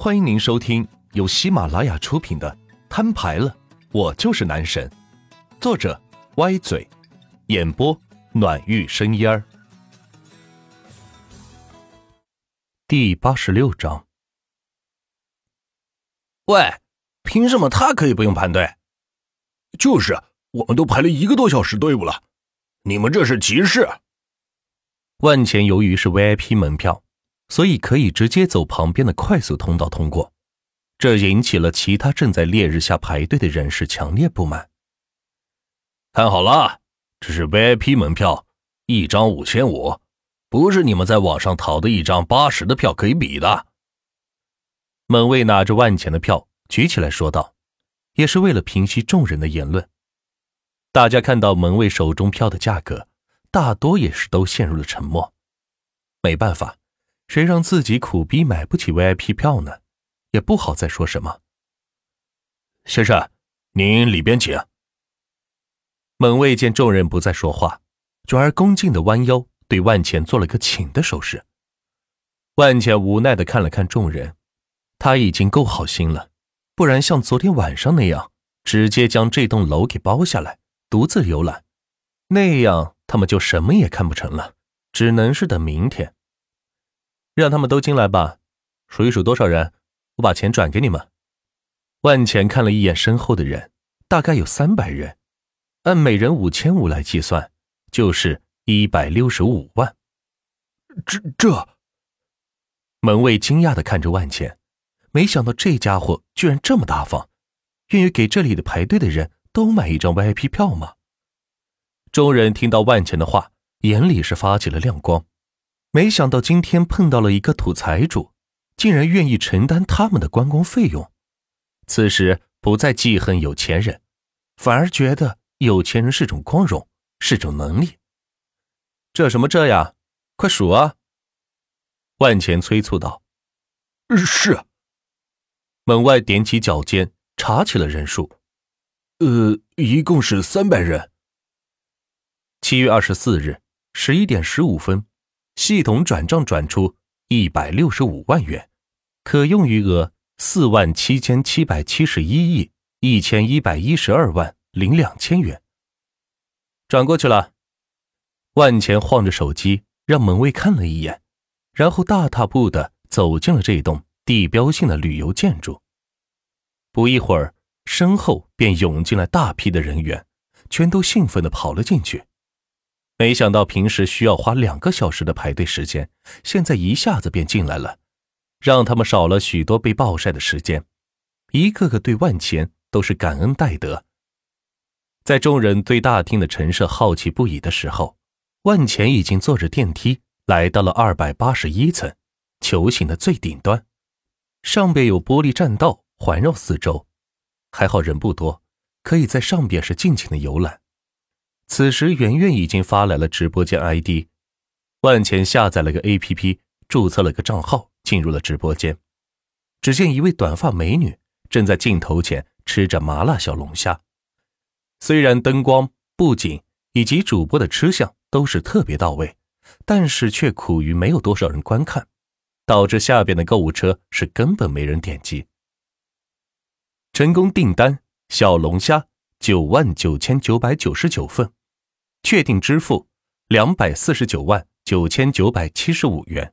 欢迎您收听由喜马拉雅出品的《摊牌了，我就是男神》，作者歪嘴，演播暖玉生烟儿。第八十六章。喂，凭什么他可以不用排队？就是，我们都排了一个多小时队伍了，你们这是歧视。万钱由于是 VIP 门票。所以可以直接走旁边的快速通道通过，这引起了其他正在烈日下排队的人士强烈不满。看好了，这是 VIP 门票，一张五千五，不是你们在网上淘的一张八十的票可以比的。门卫拿着万钱的票举起来说道，也是为了平息众人的言论。大家看到门卫手中票的价格，大多也是都陷入了沉默。没办法。谁让自己苦逼买不起 VIP 票呢？也不好再说什么。先生，您里边请。门卫见众人不再说话，转而恭敬的弯腰对万钱做了个请的手势。万钱无奈的看了看众人，他已经够好心了，不然像昨天晚上那样直接将这栋楼给包下来，独自游览，那样他们就什么也看不成了，只能是等明天。让他们都进来吧，数一数多少人，我把钱转给你们。万钱看了一眼身后的人，大概有三百人，按每人五千五来计算，就是一百六十五万。这这，门卫惊讶的看着万钱，没想到这家伙居然这么大方，愿意给这里的排队的人都买一张 VIP 票吗？众人听到万钱的话，眼里是发起了亮光。没想到今天碰到了一个土财主，竟然愿意承担他们的观光费用。此时不再记恨有钱人，反而觉得有钱人是种光荣，是种能力。这什么这呀？快数啊！万钱催促道：“是。”门外踮起脚尖查起了人数，呃，一共是三百人。七月二十四日十一点十五分。系统转账转出一百六十五万元，可用余额四万七千七百七十一亿一千一百一十二万零两千元。转过去了。万钱晃着手机，让门卫看了一眼，然后大踏步的走进了这栋地标性的旅游建筑。不一会儿，身后便涌进来大批的人员，全都兴奋的跑了进去。没想到平时需要花两个小时的排队时间，现在一下子便进来了，让他们少了许多被暴晒的时间。一个个对万钱都是感恩戴德。在众人对大厅的陈设好奇不已的时候，万钱已经坐着电梯来到了二百八十一层球形的最顶端，上边有玻璃栈道环绕四周，还好人不多，可以在上边是尽情的游览。此时，圆圆已经发来了直播间 ID，万钱下载了个 APP，注册了个账号，进入了直播间。只见一位短发美女正在镜头前吃着麻辣小龙虾。虽然灯光、布景以及主播的吃相都是特别到位，但是却苦于没有多少人观看，导致下边的购物车是根本没人点击。成功订单：小龙虾九万九千九百九十九份。确定支付两百四十九万九千九百七十五元。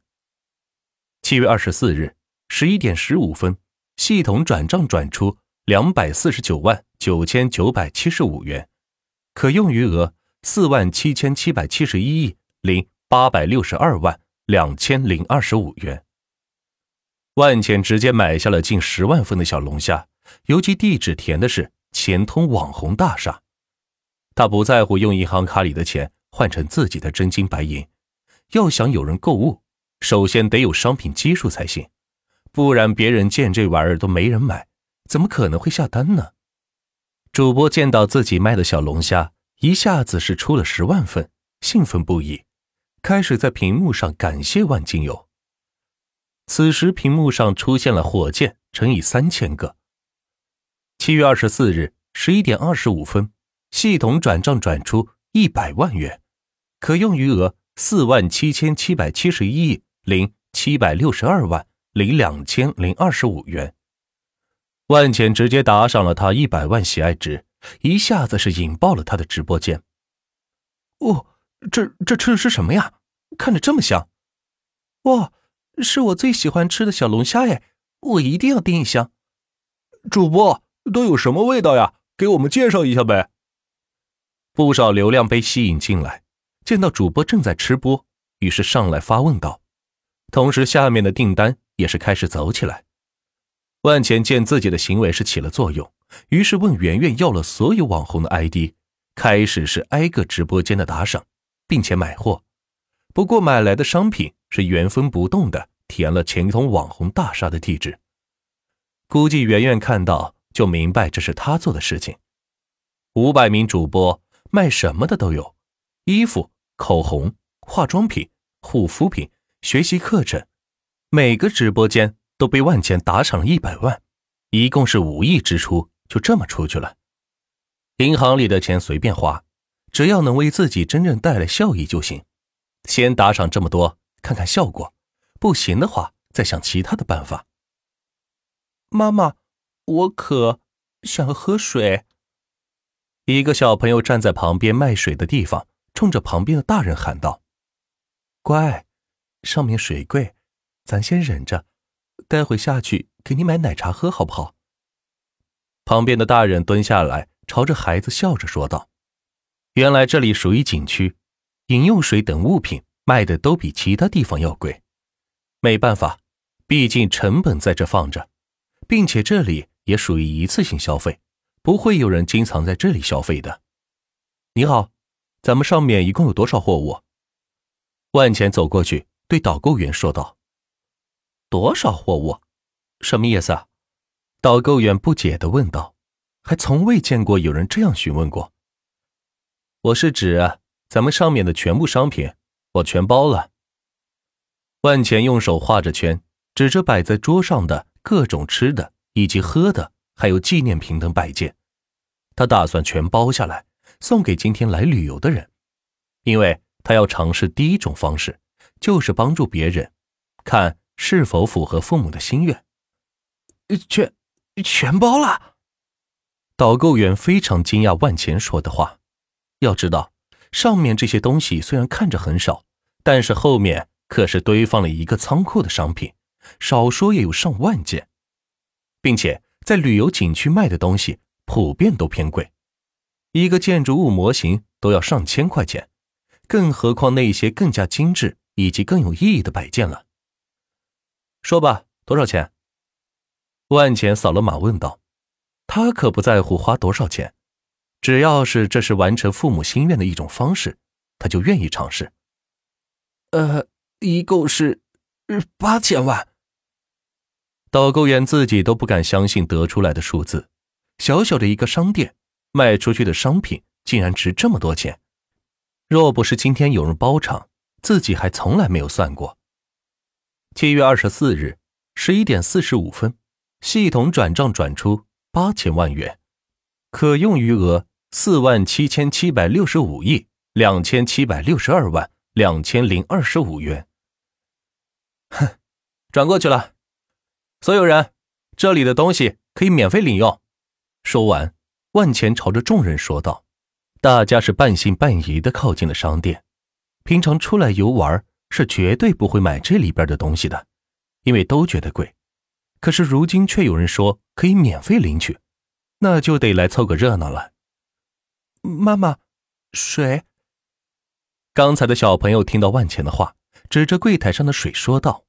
七月二十四日十一点十五分，系统转账转出两百四十九万九千九百七十五元，可用余额四万七千七百七十一亿零八百六十二万两千零二十五元。万钱直接买下了近十万份的小龙虾，邮寄地址填的是前通网红大厦。他不在乎用银行卡里的钱换成自己的真金白银，要想有人购物，首先得有商品基数才行，不然别人见这玩意儿都没人买，怎么可能会下单呢？主播见到自己卖的小龙虾一下子是出了十万份，兴奋不已，开始在屏幕上感谢万金油。此时屏幕上出现了火箭乘以三千个。七月二十四日十一点二十五分。系统转账转出一百万元，可用余额四万七千七百七十一亿零七百六十二万零两千零二十五元。万钱直接打赏了他一百万喜爱值，一下子是引爆了他的直播间。哦，这这吃的是什么呀？看着这么香！哇，是我最喜欢吃的小龙虾哎，我一定要订一箱。主播都有什么味道呀？给我们介绍一下呗。不少流量被吸引进来，见到主播正在吃播，于是上来发问道。同时，下面的订单也是开始走起来。万钱见自己的行为是起了作用，于是问圆圆要了所有网红的 ID，开始是挨个直播间的打赏，并且买货。不过买来的商品是原封不动的填了前通网红大厦的地址。估计圆圆看到就明白这是他做的事情。五百名主播卖什么的都有，衣服、口红、化妆品、护肤品、学习课程，每个直播间。都被万钱打赏了一百万，一共是五亿支出，就这么出去了。银行里的钱随便花，只要能为自己真正带来效益就行。先打赏这么多，看看效果，不行的话再想其他的办法。妈妈，我渴，想喝水。一个小朋友站在旁边卖水的地方，冲着旁边的大人喊道：“乖，上面水贵，咱先忍着。”待会下去给你买奶茶喝，好不好？旁边的大人蹲下来，朝着孩子笑着说道：“原来这里属于景区，饮用水等物品卖的都比其他地方要贵。没办法，毕竟成本在这放着，并且这里也属于一次性消费，不会有人经常在这里消费的。”你好，咱们上面一共有多少货物？万钱走过去对导购员说道。多少货物？什么意思？啊？导购员不解的问道。还从未见过有人这样询问过。我是指咱们上面的全部商品，我全包了。万钱用手画着圈，指着摆在桌上的各种吃的以及喝的，还有纪念品等摆件。他打算全包下来，送给今天来旅游的人，因为他要尝试第一种方式，就是帮助别人，看。是否符合父母的心愿？全全包了。导购员非常惊讶万钱说的话。要知道，上面这些东西虽然看着很少，但是后面可是堆放了一个仓库的商品，少说也有上万件，并且在旅游景区卖的东西普遍都偏贵，一个建筑物模型都要上千块钱，更何况那些更加精致以及更有意义的摆件了。说吧，多少钱？万钱扫了码问道：“他可不在乎花多少钱，只要是这是完成父母心愿的一种方式，他就愿意尝试。”呃，一共是八千万。导购员自己都不敢相信得出来的数字，小小的一个商店卖出去的商品竟然值这么多钱。若不是今天有人包场，自己还从来没有算过。七月二十四日十一点四十五分，系统转账转出八千万元，可用余额四万七千七百六十五亿两千七百六十二万两千零二十五元。哼，转过去了，所有人，这里的东西可以免费领用。说完，万钱朝着众人说道：“大家是半信半疑的靠近了商店，平常出来游玩。”是绝对不会买这里边的东西的，因为都觉得贵。可是如今却有人说可以免费领取，那就得来凑个热闹了。妈妈，水。刚才的小朋友听到万钱的话，指着柜台上的水说道。